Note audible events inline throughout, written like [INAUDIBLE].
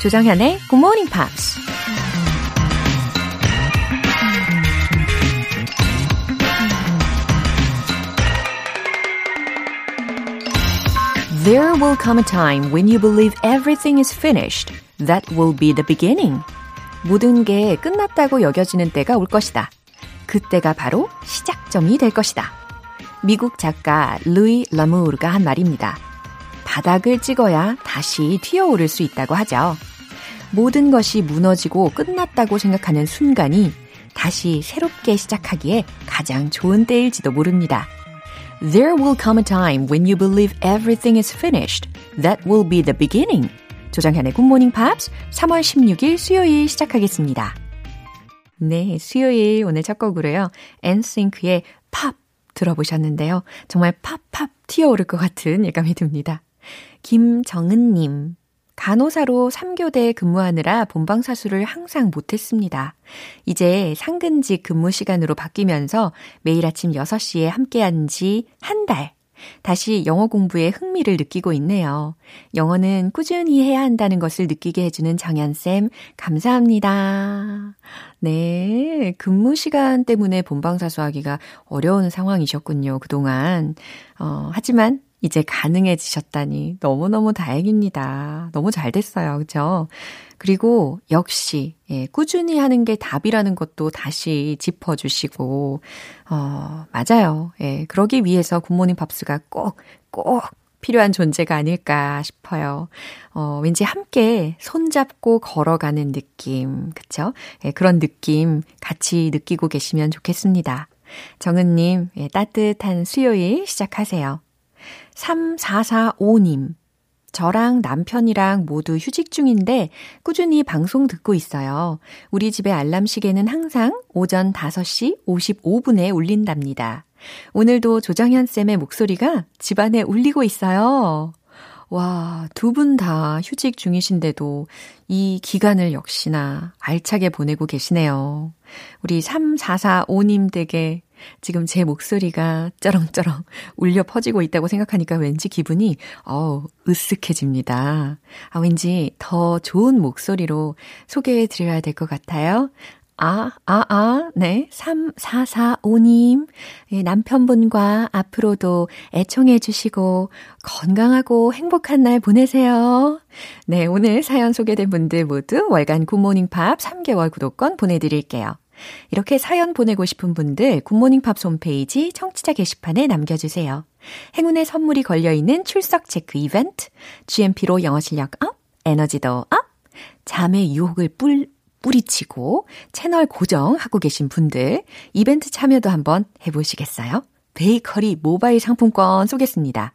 조정현의 Good Morning Pops. There will come a time when you believe everything is finished. That will be the beginning. 모든 게 끝났다고 여겨지는 때가 올 것이다. 그때가 바로 시작점이 될 것이다. 미국 작가 루이 라무르가 한 말입니다. 바닥을 찍어야 다시 튀어오를 수 있다고 하죠. 모든 것이 무너지고 끝났다고 생각하는 순간이 다시 새롭게 시작하기에 가장 좋은 때일지도 모릅니다. There will come a time when you believe everything is finished. That will be the beginning. 조정현의 굿모닝 팝스 3월 16일 수요일 시작하겠습니다. 네, 수요일 오늘 첫 곡으로요. 엔싱크의 팝 들어보셨는데요. 정말 팝팝 튀어오를 것 같은 예감이 듭니다. 김정은님. 간호사로 3교대에 근무하느라 본방 사수를 항상 못했습니다. 이제 상근직 근무 시간으로 바뀌면서 매일 아침 6시에 함께한 지 한 달. 다시 영어 공부에 흥미를 느끼고 있네요. 영어는 꾸준히 해야 한다는 것을 느끼게 해주는 정연쌤, 감사합니다. 네. 근무 시간 때문에 본방사수하기가 어려운 상황이셨군요, 그동안. 어, 하지만 이제 가능해지셨다니 너무너무 다행입니다. 너무 잘 됐어요. 그죠? 그리고 역시, 예, 꾸준히 하는 게 답이라는 것도 다시 짚어주시고, 어, 맞아요. 예, 그러기 위해서 굿모닝 팝스가 꼭, 꼭 필요한 존재가 아닐까 싶어요. 어, 왠지 함께 손잡고 걸어가는 느낌, 그쵸? 예, 그런 느낌 같이 느끼고 계시면 좋겠습니다. 정은님, 예, 따뜻한 수요일 시작하세요. 3445님. 저랑 남편이랑 모두 휴직 중인데 꾸준히 방송 듣고 있어요. 우리 집의 알람 시계는 항상 오전 5시 55분에 울린답니다. 오늘도 조정현 쌤의 목소리가 집안에 울리고 있어요. 와, 두 분 다 휴직 중이신데도 이 기간을 역시나 알차게 보내고 계시네요. 우리 3445님 댁에 지금 제 목소리가 쩌렁쩌렁 울려 퍼지고 있다고 생각하니까 왠지 기분이, 어우, 으쓱해집니다. 아, 왠지 더 좋은 목소리로 소개해 드려야 될 것 같아요. 아, 아, 아, 네. 3445님. 예, 남편분과 앞으로도 애청해 주시고 건강하고 행복한 날 보내세요. 네, 오늘 사연 소개된 분들 모두 월간 굿모닝 팝 3개월 구독권 보내드릴게요. 이렇게 사연 보내고 싶은 분들 굿모닝 팝 홈페이지 청취자 게시판에 남겨주세요. 행운의 선물이 걸려있는 출석 체크 이벤트, GMP로 영어 실력 up, 에너지도 up, 잠의 유혹을 뿔, 뿌리치고 채널 고정하고 계신 분들 이벤트 참여도 한번 해보시겠어요? 베이커리 모바일 상품권 쏘겠습니다.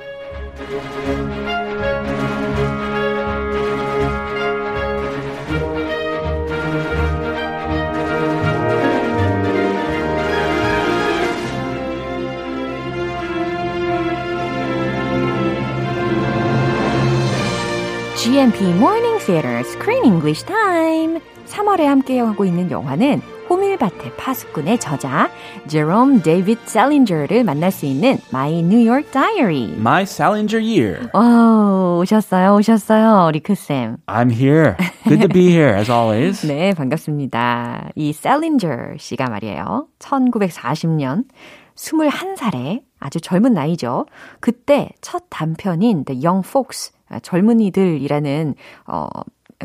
GMP Morning Theater Screen English Time. 3월에 함께하고 있는 영화는 호밀밭의 파수꾼의 저자 제롬 데이비드 셀린저를 만날 수 있는 My New York Diary. My Salinger Year. 오, 오셨어요, 오셨어요, 리크쌤. I'm here. Good to be here, as always. 네, 반갑습니다. 이 셀린저 씨가 말이에요. 1940년 21살에 아주 젊은 나이죠. 그때 첫 단편인 The Young Folks 젊은이들이라는 어,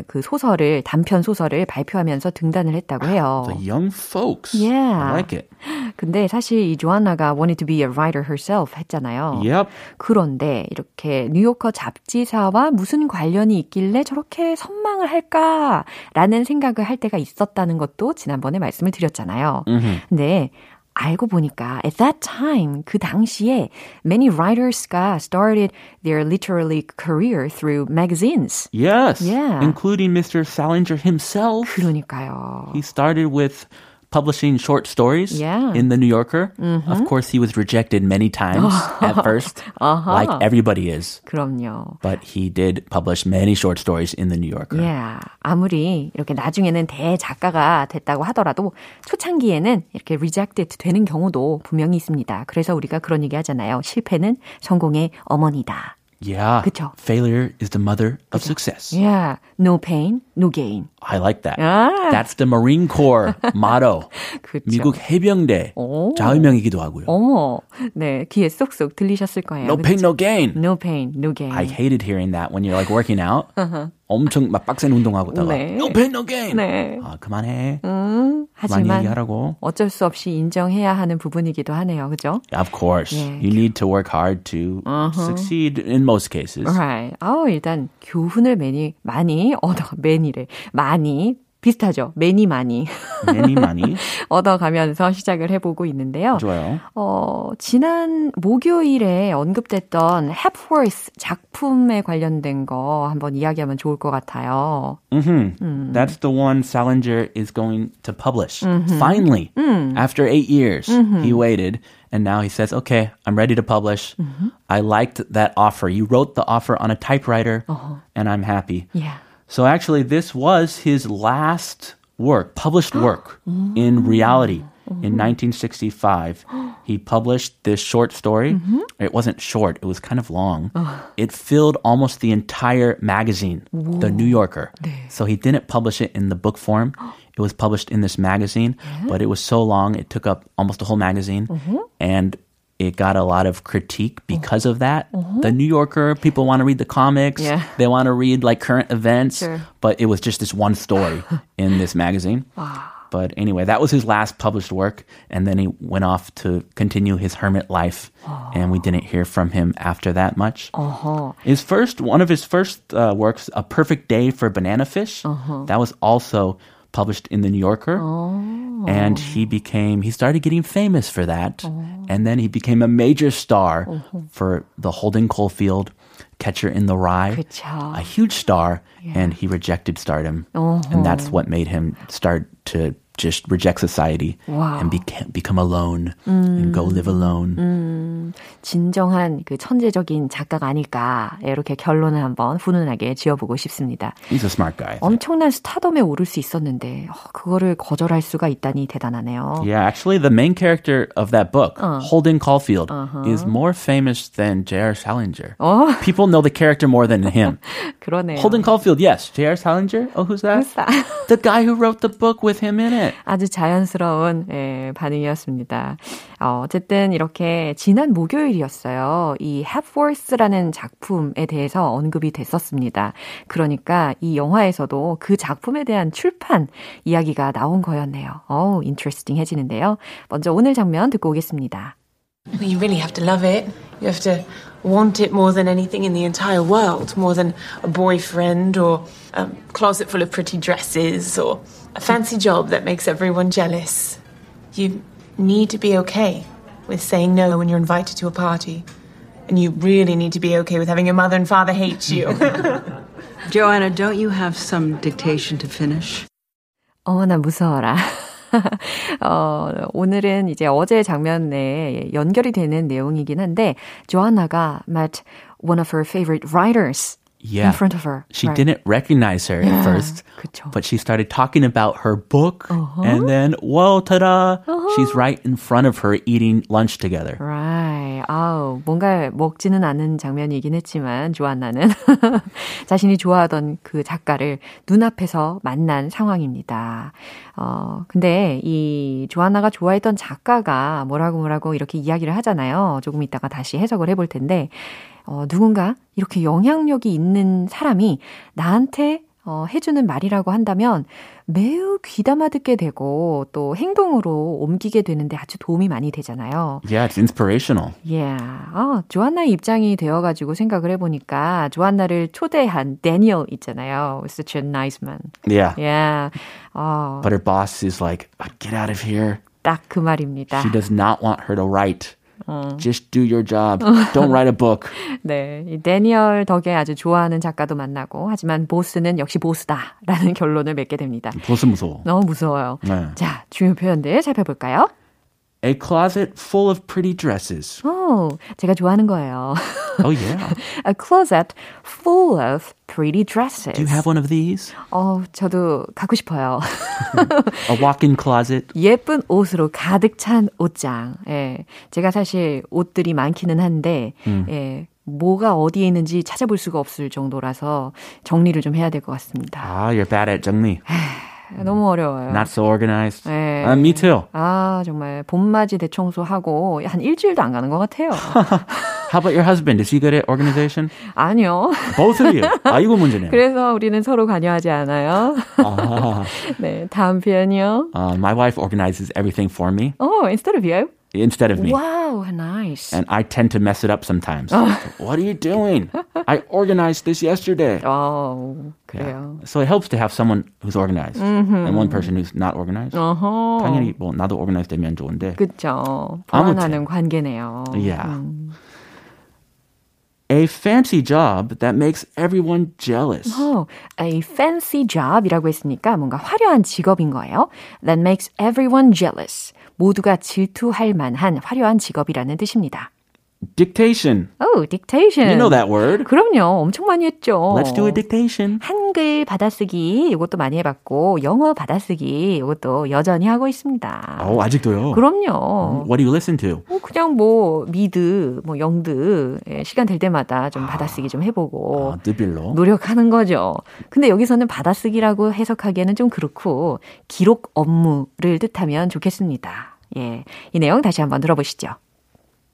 그 소설을 단편 소설을 발표하면서 등단을 했다고 해요. The young folks. Yeah. I like it. 근데 사실 이 조안나가 wanted to be a writer herself 했잖아요. Yep. 그런데 이렇게 뉴요커 잡지사와 무슨 관련이 있길래 저렇게 선망을 할까라는 생각을 할 때가 있었다는 것도 지난번에 말씀을 드렸잖아요. Mm-hmm. 근데 알고 보니까 at that time 그 당시에 many writers가 started their literary career through magazines. Yes. Yeah. Including Mr. Salinger himself. 그러니까요. He started with publishing short stories Yeah. in the New Yorker. Of course, he was rejected many times [LAUGHS] at 1st like everybody is. 그럼요. But he did publish many short stories in the New Yorker. Yeah. 아무리 이렇게 나중에는 대작가가 됐다고 하더라도 초창기에는 이렇게 rejected 되는 경우도 분명히 있습니다. 그래서 우리가 그런 얘기 하잖아요. 실패는 성공의 어머니다. Yeah. 그쵸. Failure is the mother of success. Yeah. No pain, no gain. I like that. 아. That's the Marine Corps motto. 그쵸. 미국 해병대 오. 좌우명이기도 하고요. 어머. 네. 귀에 쏙쏙 들리셨을 거예요. No pain, no gain. No pain, no gain. I hated hearing that when you're like working out. 엄청 막 빡센 운동하고다가 네. no pain, no gain. 네. 아, 그만해. 음, 하지만 얘기하라고. 어쩔 수 없이 인정해야 하는 부분이기도 하네요. 그죠? Of course. 예. You need to work hard to succeed in most cases. Right. 아우, 일단 교훈을 많이, 많이 얻어, 매니 를, 많이, 비슷하죠. 매니 많이 Many money. 얻어가면서 시작을 해보고 있는데요. 좋아요. 어, 지난 목요일에 언급됐던 Hepworth 작품에 관련된 거 한번 이야기하면 좋을 것 같아요. hmm That's the one Salinger is going to publish. Finally, after eight years, he waited. And now he says, okay, I'm ready to publish. I liked that offer. You wrote the offer on a typewriter, and I'm happy. Yeah. So actually, this was his last work, published [GASPS] work in mm-hmm. reality. In mm-hmm. 1965, he published this short story. Mm-hmm. It wasn't short, it was kind of long. It filled almost the entire magazine, The New Yorker. So he didn't publish it in the book form. [GASPS] It was published in this magazine, but it was so long, it took up almost the whole magazine. And it got a lot of critique because of that. The New Yorker, people want to read the comics. Yeah. They want to read like current events. Sure. But it was just this one story [LAUGHS] in this magazine. Wow. But anyway, that was his last published work. And then he went off to continue his hermit life. And we didn't hear from him after that much. 어허. His first, one of his first uh, works, A Perfect Day for Banana Fish, uh-huh. that was also published in the New Yorker. Oh. And he became, he started getting famous for that. Oh. And then he became a major star oh. for the Holden Caulfield Catcher in the Rye. 그쵸. A huge star. And he rejected stardom. And that's what made him start to just reject society Wow. and beca- become alone and go live alone. 진정한 그 천재적인 작가가 아닐까 이렇게 결론을 한번 훈훈하게 지어보고 싶습니다. He's a smart guy. 엄청난 스타덤에 오를 수 있었는데 어, 그거를 거절할 수가 있다니 대단하네요. Yeah, actually, the main character of that book, Holden Caulfield, is more famous than J.R. Salinger. 어, People know the character more than him. 그러네요. Holden Caulfield, yes. J.R. Salinger? Oh, who's that? The guy who wrote the book with him in it. 아주 자연스러운 예, 반응이었습니다. 어, 어쨌든 이렇게 지난 목요일이었어요. 이 Hepworth라는 작품에 대해서 언급이 됐었습니다. 그러니까 이 영화에서도 그 작품에 대한 출판 이야기가 나온 거였네요. 어우, 인트레스팅해지는데요. 먼저 오늘 장면 듣고 오겠습니다. You really have to love it. You have to want it more than anything in the entire world, more than a boyfriend or a closet full of pretty dresses or a fancy job that makes everyone jealous. You need to be okay with saying no when you're invited to a party. And you really need to be okay with having your mother and father hate you. [LAUGHS] Joanna, don't you have some dictation to finish? 어머나 무서워라. [LAUGHS] 어, 오늘은 이제 어제 장면에 연결이 되는 내용이긴 한데, 조아나가 met one of her favorite writers Yeah. in front of her. She right? didn't recognize her Yeah, at first, 그쵸. but she started talking about her book, and then, whoa, ta-da! She's right in front of her eating lunch together. Right. 아우, 뭔가 먹지는 않은 장면이긴 했지만, 조안나는 자신이 좋아하던 그 작가를 눈앞에서 만난 상황입니다. 어, 근데 이 조안나가 좋아했던 작가가 뭐라고 뭐라고 이렇게 이야기를 하잖아요. 조금 이따가 다시 해석을 해볼 텐데, 어, 누군가 이렇게 영향력이 있는 사람이 나한테 어, 해주는 말이라고 한다면 매우 귀담아 듣게 되고 또 행동으로 옮기게 되는데 아주 도움이 많이 되잖아요. Yeah, it's inspirational. Yeah. 아, 조안나의 입장이 되어가지고 생각을 해보니까 조안나를 초대한 데니얼 있잖아요. Such a nice man. Yeah. Yeah. 어, But her boss is like, get out of here. 딱 그 말입니다. She does not want her to write Just do your job. Don't write a book. [LAUGHS] 네, 이 데니얼 덕에 아주 좋아하는 작가도 만나고 하지만 보스는 역시 보스다라는 결론을 맺게 됩니다. 보스 무서워. 너무 무서워요. 네. 자, 중요 표현들 살펴볼까요? A closet full of pretty dresses. 오, 제가 좋아하는 거예요. Oh yeah. A closet full of pretty dresses. Do you have one of these? 어, 저도 갖고 싶어요. A walk-in closet. 예쁜 옷으로 가득 찬 옷장. 예. 제가 사실 옷들이 많기는 한데, 예. 뭐가 어디에 있는지 찾아볼 수가 없을 정도라서 정리를 좀 해야 될 것 같습니다. Ah, you're bad at 정리. 너무 어려워요. Not so organized. 네. Uh, me too. 아, 정말 봄맞이 대청소하고 한 일주일도 안 가는 것 같아요. [LAUGHS] How about your husband? Is he good at organization? [LAUGHS] 아니요. Both of you. 아, 이거 문제네요. 그래서 우리는 서로 관여하지 않아요. 아, [LAUGHS] 네, 다음 표현이요. uh, my wife organizes everything for me Oh, instead of you. instead of me. Wow, nice. And I tend to mess it up sometimes. [LAUGHS] what are you doing? I organized this yesterday. 어, 그래요. So it helps to have someone who's organized and one person who's not organized. 어허. 당연히 뭐 나도 organized 되면 좋은데. 그쵸. 아무튼. 보완하는 관계네요. Yeah. A fancy job that makes everyone jealous. 어, a fancy job이라고 했으니까 뭔가 화려한 직업인 거예요. That makes everyone jealous. 모두가 질투할 만한 화려한 직업이라는 뜻입니다. Dictation. Oh, dictation. You know that word. 그럼요. 엄청 많이 했죠. Let's do a dictation. 한글 받아쓰기 이것도 많이 해봤고 영어 받아쓰기 이것도 여전히 하고 있습니다. 어, 아직도요. 그럼요. What do you listen to? 뭐 그냥 뭐 미드, 뭐 영드 예, 시간 될 때마다 좀 받아쓰기 좀 해보고 아, 느빌로. 노력하는 거죠. 근데 여기서는 받아쓰기라고 해석하기에는 좀 그렇고 기록 업무를 뜻하면 좋겠습니다. 예, 이 내용 다시 한번 들어보시죠.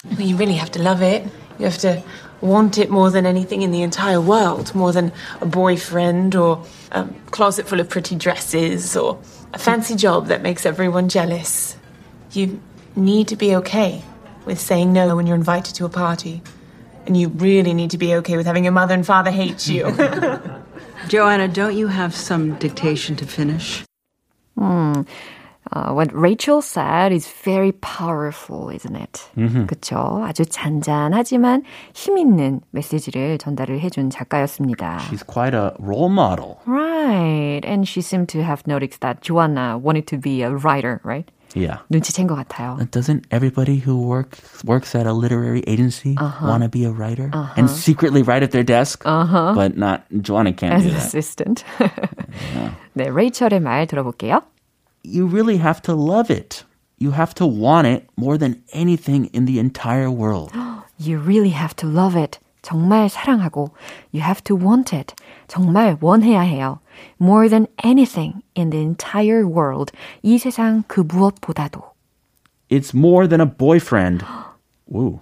You really have to love it. You have to want it more than anything in the entire world, more than a boyfriend or a closet full of pretty dresses or a fancy job that makes everyone jealous. You need to be okay with saying no when you're invited to a party. And you really need to be okay with having your mother and father hate you. [LAUGHS] Joanna, don't you have some dictation to finish? Hmm. Uh, what Rachel said is very powerful, isn't it? 그쵸? 아주 잔잔하지만 힘 있는 메시지를 전달을 해준 작가였습니다. She's quite a role model. Right. And she seemed to have noticed that Joanna wanted to be a writer, right? Yeah. 눈치챈 것 같아요. Doesn't everybody who works works at a literary agency want to be a writer and secretly write at their desk? But not Joanna can't As do an that. assistant. [LAUGHS] 네, 레이첼의 말 들어볼게요. You really have to love it. You have to want it more than anything in the entire world. [GASPS] You really have to love it. 정말 사랑하고 you have to want it. 정말 원해야 해요. More than anything in the entire world. 이 세상 그 무엇보다도 It's more than a boyfriend. [GASPS] Woo.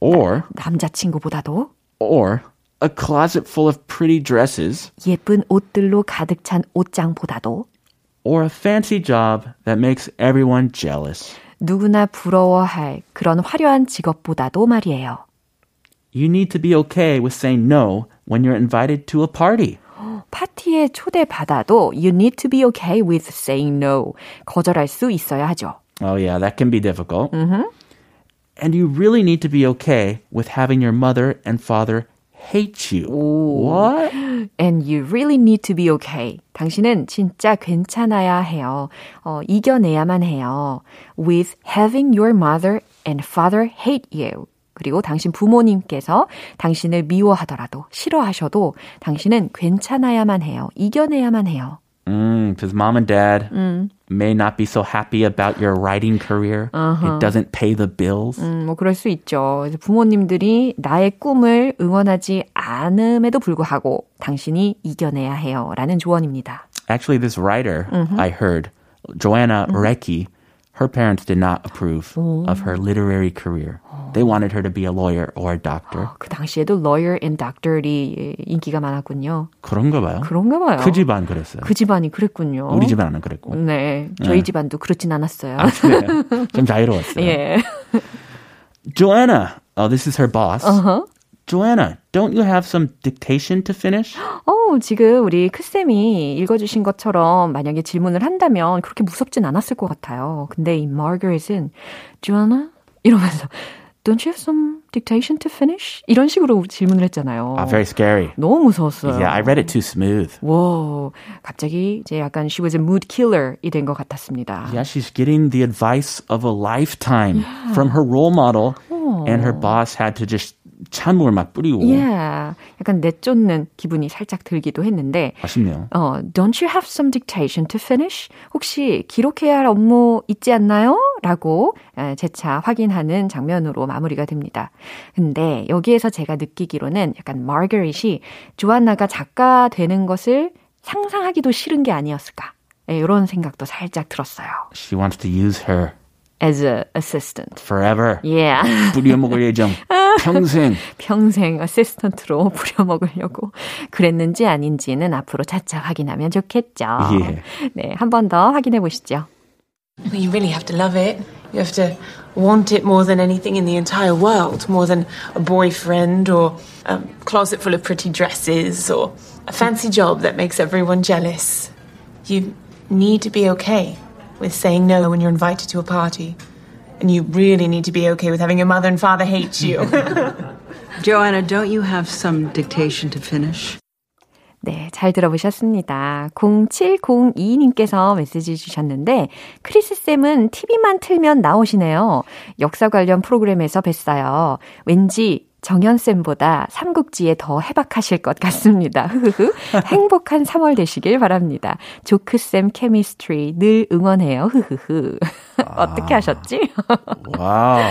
Or [LAUGHS] 남자친구보다도 or a closet full of pretty dresses 예쁜 옷들로 가득 찬 옷장보다도 or a fancy job that makes everyone jealous. 누구나 부러워할 그런 화려한 직업보다도 말이에요. You need to be okay with saying no when you're invited to a party. 파티에 초대받아도 you need to be okay with saying no. 거절할 수 있어야 하죠. Oh, yeah, that can be difficult. And you really need to be okay with having your mother and father hate you. What? And you really need to be okay. 당신은 진짜 괜찮아야 해요. 어, 이겨내야만 해요. With having your mother and father hate you. 그리고 당신 부모님께서 당신을 미워하더라도 싫어하셔도 당신은 괜찮아야만 해요. 이겨내야만 해요. Because mom and dad may not be so happy about your writing career. It doesn't pay the bills. 음, 뭐 그럴 수 있죠. 그래서 부모님들이 나의 꿈을 응원하지 않음에도 불구하고 당신이 이겨내야 해요. 라는 조언입니다. Actually, this writer I heard, Joanna Recki, her parents did not approve of her literary career. They wanted her to be a lawyer or a doctor. 그 당시에도 lawyer and doctor이 인기가 많았군요. 그런가 봐요. 그런가 봐요. 그 집안 그랬어요. 그 집안이 그랬군요. 우리 집안은 그랬고. 네, 저희 집안도 그렇진 않았어요. 네, 좀 자유로웠어요. 예. Joanna, oh, this is her boss. Joanna, don't you have some dictation to finish? 어, 지금 우리 크쌤이 읽어주신 것처럼 만약에 질문을 한다면 그렇게 무섭진 않았을 것 같아요. 근데 이 Margaret은 Joanna, 이러면서 Don't you have some dictation to finish? 이런 식으로 질문을 했잖아요. Ah, very scary. 너무 무서웠어요. Yeah, I read it too smooth. 와, 갑자기 이제 약간 she was a mood killer이 된 것 같았습니다. Yeah, she's getting the advice of a lifetime from her role model, and her boss had to just 찬물 막 뿌리고. Yeah, 약간 내쫓는 기분이 살짝 들기도 했는데 아쉽네요. 어, don't you have some dictation to finish? 혹시 기록해야 할 업무 있지 않나요? 라고 재차 확인하는 장면으로 마무리가 됩니다. 근데 여기에서 제가 느끼기로는 약간 마거릿이 조안나가 작가 되는 것을 상상하기도 싫은 게 아니었을까. 이런 생각도 살짝 들었어요. She wants to use her as a assistant. forever. Yeah. [LAUGHS] 부려먹을 예정. 평생. [LAUGHS] 평생 어시스턴트로 [LAUGHS] 부려먹으려고 그랬는지 아닌지는 앞으로 차차 확인하면 좋겠죠. 예. 네, 한 번 더 확인해 보시죠. You really have to love it. You have to want it more than anything in the entire world, more than a boyfriend or a closet full of pretty dresses or a fancy job that makes everyone jealous. You need to be okay with saying no when you're invited to a party. And you really need to be okay with having your mother and father hate you. Joanna, don't you have some dictation to finish? 네, 잘 들어보셨습니다. 0702님께서 메시지 주셨는데, 크리스쌤은 TV만 틀면 나오시네요. 역사 관련 프로그램에서 뵀어요. 왠지 정연쌤보다 삼국지에 더 해박하실 것 같습니다. 흐흐흐. 행복한 3월 되시길 바랍니다. 조크쌤 chemistry 늘 응원해요. 흐흐흐. 어떻게 하셨지? 와우.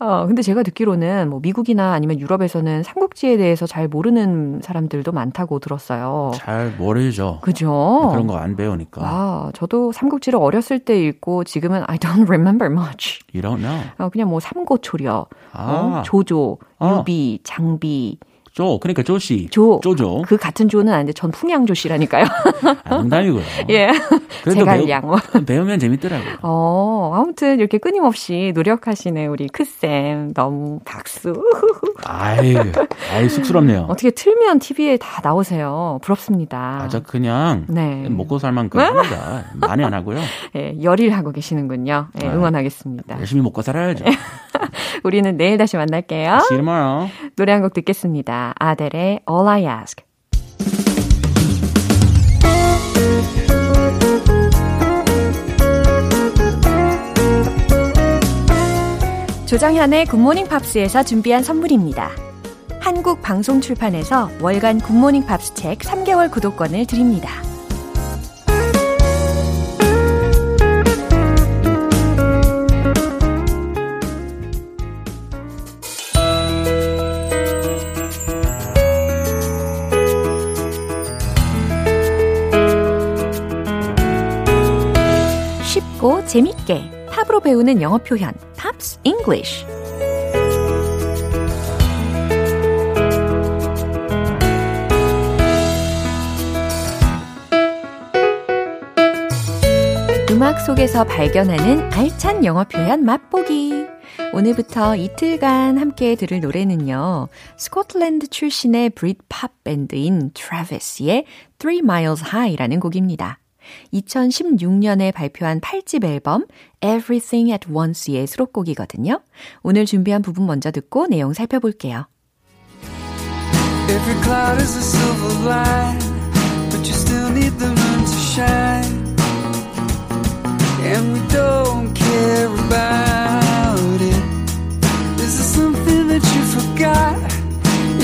어, 근데 제가 듣기로는 뭐 미국이나 아니면 유럽에서는 삼국지에 대해서 잘 모르는 사람들도 많다고 들었어요. 잘 모르죠. 그죠? 그런 거 안 배우니까. 아, 저도 삼국지를 어렸을 때 읽고 지금은 I don't remember much. You don't know. 어, 그냥 뭐 삼고초려, 아. 어, 조조, 아. 유비, 장비, 조, 그러니까 조 씨. 조. 조조. 그 같은 조는 아닌데 전 풍양조 씨라니까요. 아, 농담이고요. [LAUGHS] 예. 제갈량. 뭐. 배우, [LAUGHS] 배우면 재밌더라고요. 어, 아무튼 이렇게 끊임없이 노력하시네 우리 크쌤. 너무 박수. [LAUGHS] 아유, 아유, 쑥스럽네요. 어떻게 틀면 TV에 다 나오세요. 부럽습니다. 아, 저 그냥 네. 먹고 살 만큼 합니다. 많이 안 하고요. 예, 열일하고 계시는군요. 예, 네. 응원하겠습니다. 열심히 먹고 살아야죠. 우리는 내일 다시 만날게요. See you tomorrow. 노래 한 곡 듣겠습니다. 아델의 All I Ask. 조정현의 Good Morning Pops에서 준비한 선물입니다. 한국 방송 출판에서 월간 Good Morning Pops 책 3개월 구독권을 드립니다. 재밌게 팝으로 배우는 영어 표현 Pops English 음악 속에서 발견하는 알찬 영어 표현 맛보기. 오늘부터 이틀간 함께 들을 노래는요. 스코틀랜드 출신의 Brit pop 밴드인 트래비스의 Three Miles High라는 곡입니다. 2016년에 발표한 8집 앨범 Everything at Once의 수록곡이거든요. 오늘 준비한 부분 먼저 듣고 내용 살펴볼게요. Every cloud is a silver line, but you still need the moon to shine. And we don't care about it. Is there something that you forgot?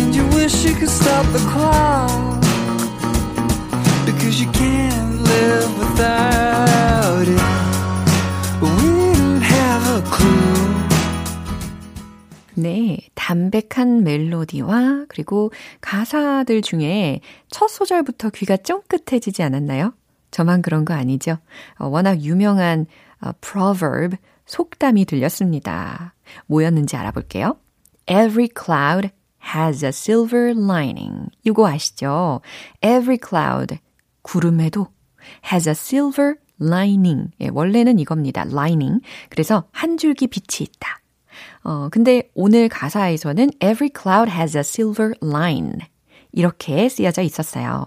And you wish you could stop the clock? Because you can't 네, 담백한 멜로디와 그리고 가사들 중에 첫 소절부터 귀가 쫑긋해지지 않았나요? 저만 그런 거 아니죠? 어, 워낙 유명한 어, proverb, 속담이 들렸습니다. 뭐였는지 알아볼게요. Every cloud has a silver lining. 이거 아시죠? Every cloud, 구름에도 has a silver lining. 예, 원래는 이겁니다. lining. 그래서 한 줄기 빛이 있다. 어, 근데 오늘 가사에서는 every cloud has a silver line. 이렇게 쓰여져 있었어요.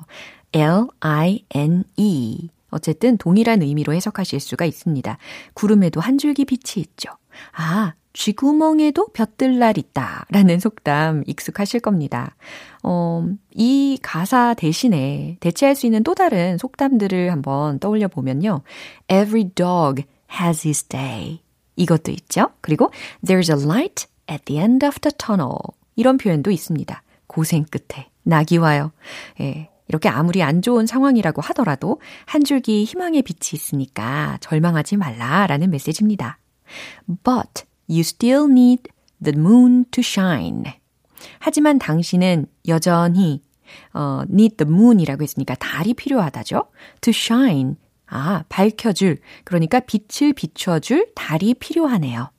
L-I-N-E. 어쨌든 동일한 의미로 해석하실 수가 있습니다. 구름에도 한 줄기 빛이 있죠. 아, 쥐구멍에도 볕들 날 있다. 라는 속담 익숙하실 겁니다. 어, 이 가사 대신에 대체할 수 있는 또 다른 속담들을 한번 떠올려 보면요. Every dog has his day. 이것도 있죠. 그리고 there's a light at the end of the tunnel. 이런 표현도 있습니다. 고생 끝에 낙이 와요. 예. 이렇게 아무리 안 좋은 상황이라고 하더라도 한 줄기 희망의 빛이 있으니까 절망하지 말라라는 메시지입니다. But you still need the moon to shine. 하지만 당신은 여전히 어, need the moon이라고 했으니까 달이 필요하다죠. to shine. 아, 밝혀줄. 그러니까 빛을 비춰줄 달이 필요하네요.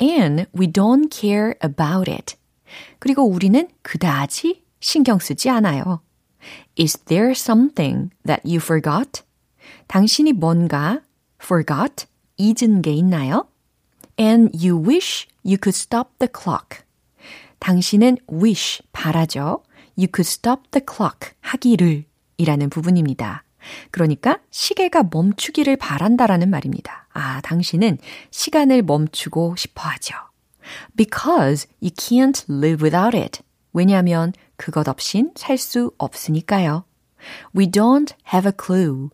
And we don't care about it. 그리고 우리는 그다지 신경 쓰지 않아요. Is there something that you forgot? 당신이 뭔가 forgot, 잊은 게 있나요? And you wish you could stop the clock. 당신은 wish, 바라죠. You could stop the clock, 하기를 이라는 부분입니다. 그러니까 시계가 멈추기를 바란다라는 말입니다. 아, 당신은 시간을 멈추고 싶어 하죠. Because you can't live without it. 왜냐하면 그것 없인 살 수 없으니까요. We don't have a clue.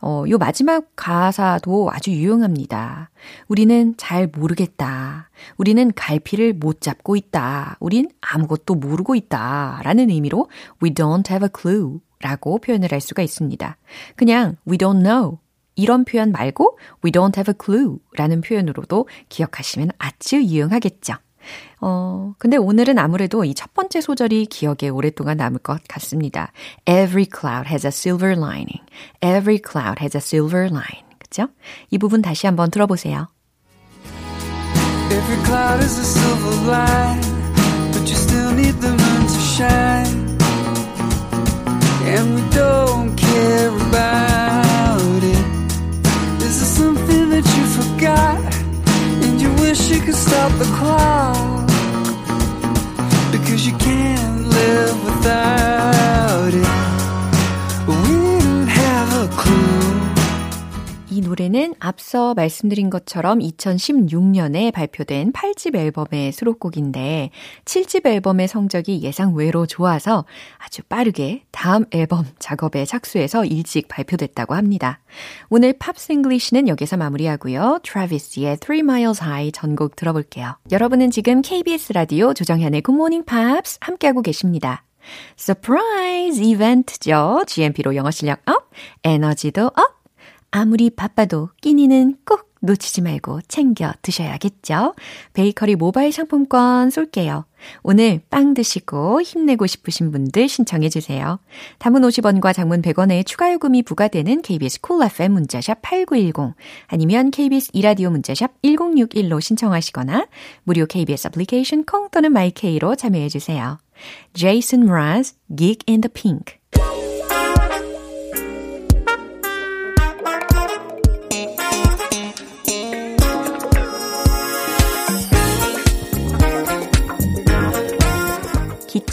어, 요 마지막 가사도 아주 유용합니다. 우리는 잘 모르겠다. 우리는 갈피를 못 잡고 있다. 우린 아무것도 모르고 있다. 라는 의미로 we don't have a clue 라고 표현을 할 수가 있습니다. 그냥 we don't know. 이런 표현 말고 we don't have a clue 라는 표현으로도 기억하시면 아주 유용하겠죠. 어, 근데 오늘은 아무래도 이 첫 번째 소절이 기억에 오랫동안 남을 것 같습니다. Every cloud has a silver lining. Every cloud has a silver line. 그죠? 이 부분 다시 한번 들어보세요. Every cloud is a silver line, but you still need the moon to shine. And we don't care about it. Is there something that you forgot? Wish you could stop the clock? Because you can't 노래는 앞서 말씀드린 것처럼 2016년에 발표된 8집 앨범의 수록곡인데 7집 앨범의 성적이 예상 외로 좋아서 아주 빠르게 다음 앨범 작업에 착수해서 일찍 발표됐다고 합니다. 오늘 Pops English는 여기서 마무리하고요. 트래비스의 Three Miles High 전곡 들어볼게요. 여러분은 지금 KBS 라디오 조정현의 Good Morning 함께하고 계십니다. surprise 이벤트죠. GMP로 영어 실력 up, 에너지도 up. 아무리 바빠도 끼니는 꼭 놓치지 말고 챙겨 드셔야겠죠? 베이커리 모바일 상품권 쏠게요. 오늘 빵 드시고 힘내고 싶으신 분들 신청해 주세요. 단문 50원과 장문 100원의 추가 요금이 부과되는 KBS Cool FM 문자샵 8910 아니면 KBS 2라디오 문자샵 1061로 신청하시거나 무료 KBS 애플리케이션 콩 또는 마이케이로 참여해 주세요. Jason Mraz, Geek in the Pink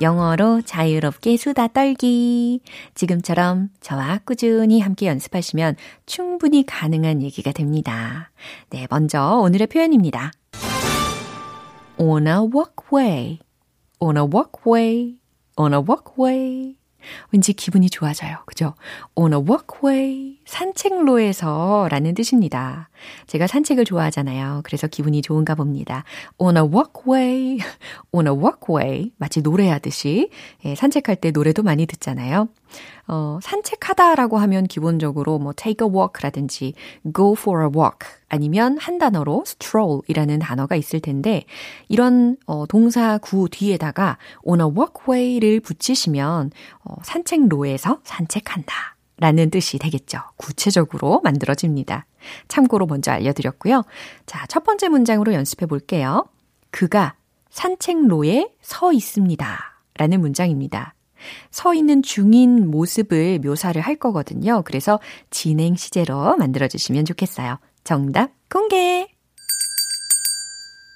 영어로 자유롭게 수다 떨기. 지금처럼 저와 꾸준히 함께 연습하시면 충분히 가능한 얘기가 됩니다. 네, 먼저 오늘의 표현입니다. on a walkway, on a walkway, on a walkway. 왠지 기분이 좋아져요. 그죠? on a walkway, 산책로에서 라는 뜻입니다. 제가 산책을 좋아하잖아요. 그래서 기분이 좋은가 봅니다. on a walkway, [LAUGHS] on a walkway. 마치 노래하듯이 예, 산책할 때 노래도 많이 듣잖아요. 어, 산책하다라고 하면 기본적으로 뭐 take a walk라든지 go for a walk 아니면 한 단어로 stroll이라는 단어가 있을 텐데 이런 어, 동사 구 뒤에다가 on a walkway를 붙이시면 어, 산책로에서 산책한다. 라는 뜻이 되겠죠. 구체적으로 만들어집니다. 참고로 먼저 알려드렸고요. 자, 첫 번째 문장으로 연습해 볼게요. 그가 산책로에 서 있습니다. 라는 문장입니다. 서 있는 중인 모습을 묘사를 할 거거든요. 그래서 진행 시제로 만들어주시면 좋겠어요. 정답 공개!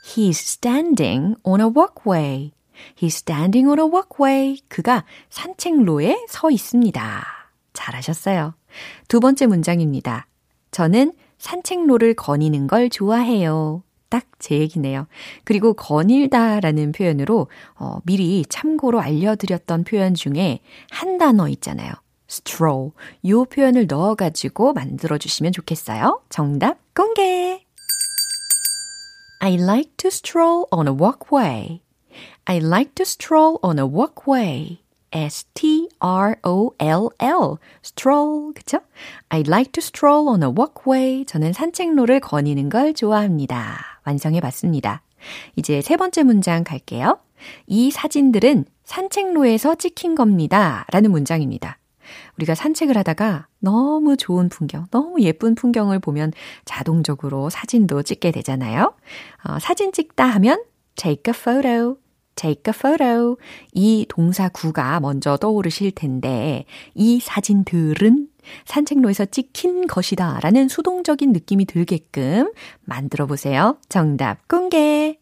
He's standing on a walkway. He's standing on a walkway. 그가 산책로에 서 있습니다. 잘하셨어요. 두 번째 문장입니다. 저는 산책로를 거니는 걸 좋아해요. 딱 제 얘기네요. 그리고 거닐다 라는 표현으로 어, 미리 참고로 알려드렸던 표현 중에 한 단어 있잖아요. stroll. 요 표현을 넣어가지고 만들어주시면 좋겠어요. 정답 공개! I like to stroll on a walkway. I like to stroll on a walkway. S-T-R-O-L-L. stroll. 그쵸? I like to stroll on a walkway. 저는 산책로를 거니는 걸 좋아합니다. 완성해 봤습니다. 이제 세 번째 문장 갈게요. 이 사진들은 산책로에서 찍힌 겁니다. 라는 문장입니다. 우리가 산책을 하다가 너무 좋은 풍경, 너무 예쁜 풍경을 보면 자동적으로 사진도 찍게 되잖아요. 어, 사진 찍다 하면 take a photo, take a photo. 이 동사 구가 먼저 떠오르실 텐데 이 사진들은 산책로에서 찍힌 것이다 라는 수동적인 느낌이 들게끔 만들어 보세요. 정답 공개.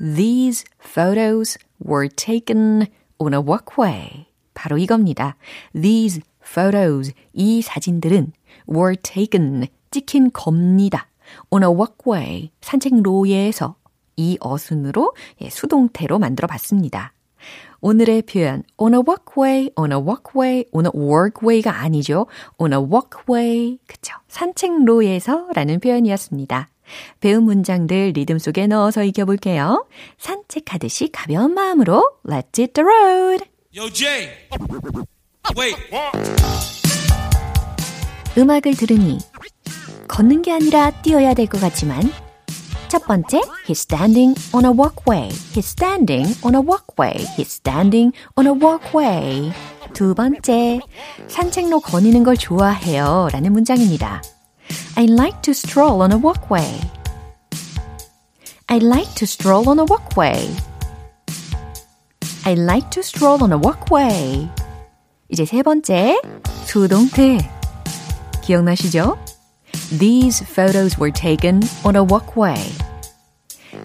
These photos were taken on a walkway. 바로 이겁니다. These photos, 이 사진들은 were taken, 찍힌 겁니다. on a walkway, 산책로에서 이 어순으로 예, 수동태로 만들어 봤습니다. 오늘의 표현 on a walkway, on a walkway, on a workway가 아니죠. on a walkway, 그쵸. 산책로에서 라는 표현이었습니다. 배운 문장들 리듬 속에 넣어서 익혀볼게요. 산책하듯이 가벼운 마음으로 Let's hit the road! Yo, Jay. Wait. 음악을 들으니 걷는 게 아니라 뛰어야 될 것 같지만 첫 번째, he's standing on a walkway. He's standing on a walkway. He's standing on a walkway. 두 번째, 산책로 거니는 걸 좋아해요. 라는 문장입니다. I like to stroll on a walkway. I like to stroll on a walkway. I like to stroll on a walkway. 이제 세 번째, 수동태. 기억나시죠? These photos were taken on a walkway.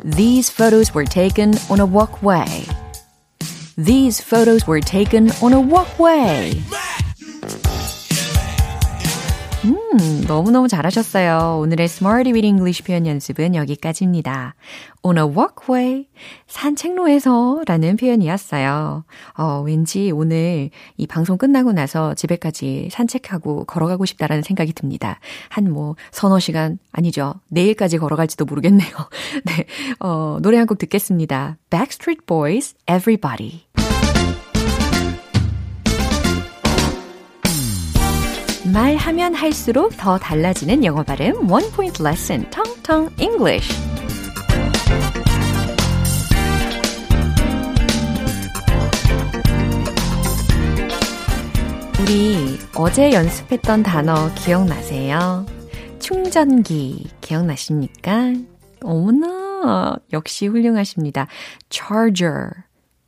These photos were taken on a walkway. These photos were taken on a walkway. 음, 너무너무 잘하셨어요. 오늘의 Smarty with English 표현 연습은 여기까지입니다. On a walkway, 산책로에서 라는 표현이었어요. 어, 왠지 오늘 이 방송 끝나고 나서 집에까지 산책하고 걸어가고 싶다라는 생각이 듭니다. 한 뭐 서너 시간, 아니죠. 내일까지 걸어갈지도 모르겠네요. [LAUGHS] 네, 어, 노래 한 곡 듣겠습니다. Backstreet Boys, Everybody. 말하면 할수록 더 달라지는 영어 발음 원 포인트 레슨 텅텅 English. 우리 어제 연습했던 단어 기억나세요? 충전기 기억나십니까? 어머나 역시 훌륭하십니다. charger,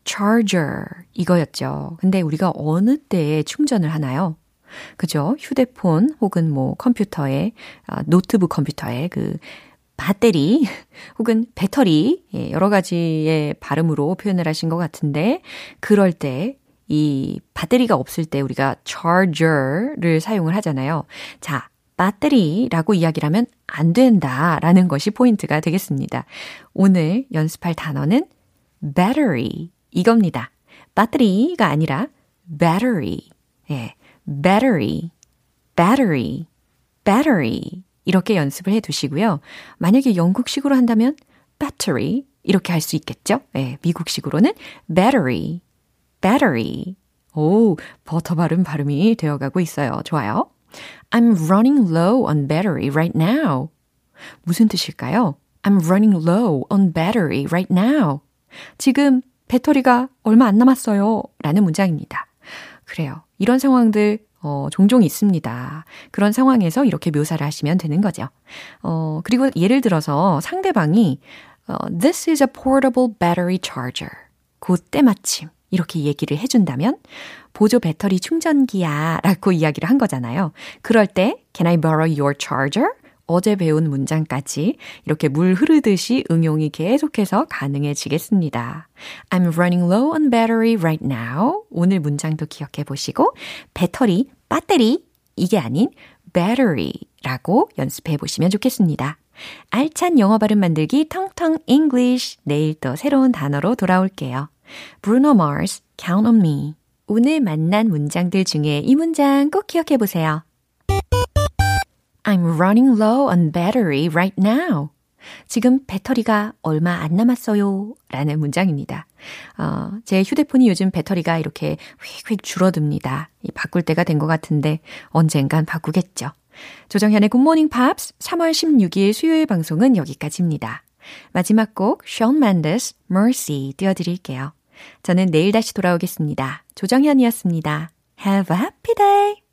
charger 이거였죠. 근데 우리가 어느 때에 충전을 하나요? 그죠? 휴대폰 혹은 뭐 컴퓨터에, 아, 노트북 컴퓨터에 그 배터리 [LAUGHS] 혹은 배터리 예, 여러 가지의 발음으로 표현을 하신 것 같은데 그럴 때 이 배터리가 없을 때 우리가 charger를 사용을 하잖아요. 자, 배터리라고 이야기를 하면 안 된다라는 것이 포인트가 되겠습니다. 오늘 연습할 단어는 battery 이겁니다. 배터리가 아니라 battery. 예. Battery, battery, battery 이렇게 연습을 해 두시고요. 만약에 영국식으로 한다면 battery 이렇게 할 수 있겠죠? 네, 미국식으로는 battery, battery. 오, 버터 발음 발음이 되어가고 있어요. 좋아요. I'm running low on battery right now. 무슨 뜻일까요? I'm running low on battery right now. 지금 배터리가 얼마 안 남았어요. 라는 문장입니다. 그래요. 이런 상황들 어, 종종 있습니다. 그런 상황에서 이렇게 묘사를 하시면 되는 거죠. 어, 그리고 예를 들어서 상대방이 어, This is a portable battery charger. 그 때 마침 이렇게 얘기를 해준다면 보조 배터리 충전기야 라고 이야기를 한 거잖아요. 그럴 때 Can I borrow your charger? 어제 배운 문장까지 이렇게 물 흐르듯이 응용이 계속해서 가능해지겠습니다. I'm running low on battery right now. 오늘 문장도 기억해 보시고 배터리, 배터리 이게 아닌 battery라고 연습해 보시면 좋겠습니다. 알찬 영어 발음 만들기 텅텅 English 내일 또 새로운 단어로 돌아올게요. Bruno Mars, Count on Me. 오늘 만난 문장들 중에 이 문장 꼭 기억해 보세요. I'm running low on battery right now. 지금 배터리가 얼마 안 남았어요. 라는 문장입니다. 어, 제 휴대폰이 요즘 배터리가 이렇게 휙휙 줄어듭니다. 바꿀 때가 된 것 같은데 언젠간 바꾸겠죠. 조정현의 굿모닝 팝스 3월 16일 수요일 방송은 여기까지입니다. 마지막 곡 Shawn Mendes Mercy 띄워드릴게요. 저는 내일 다시 돌아오겠습니다. 조정현이었습니다. Have a happy day!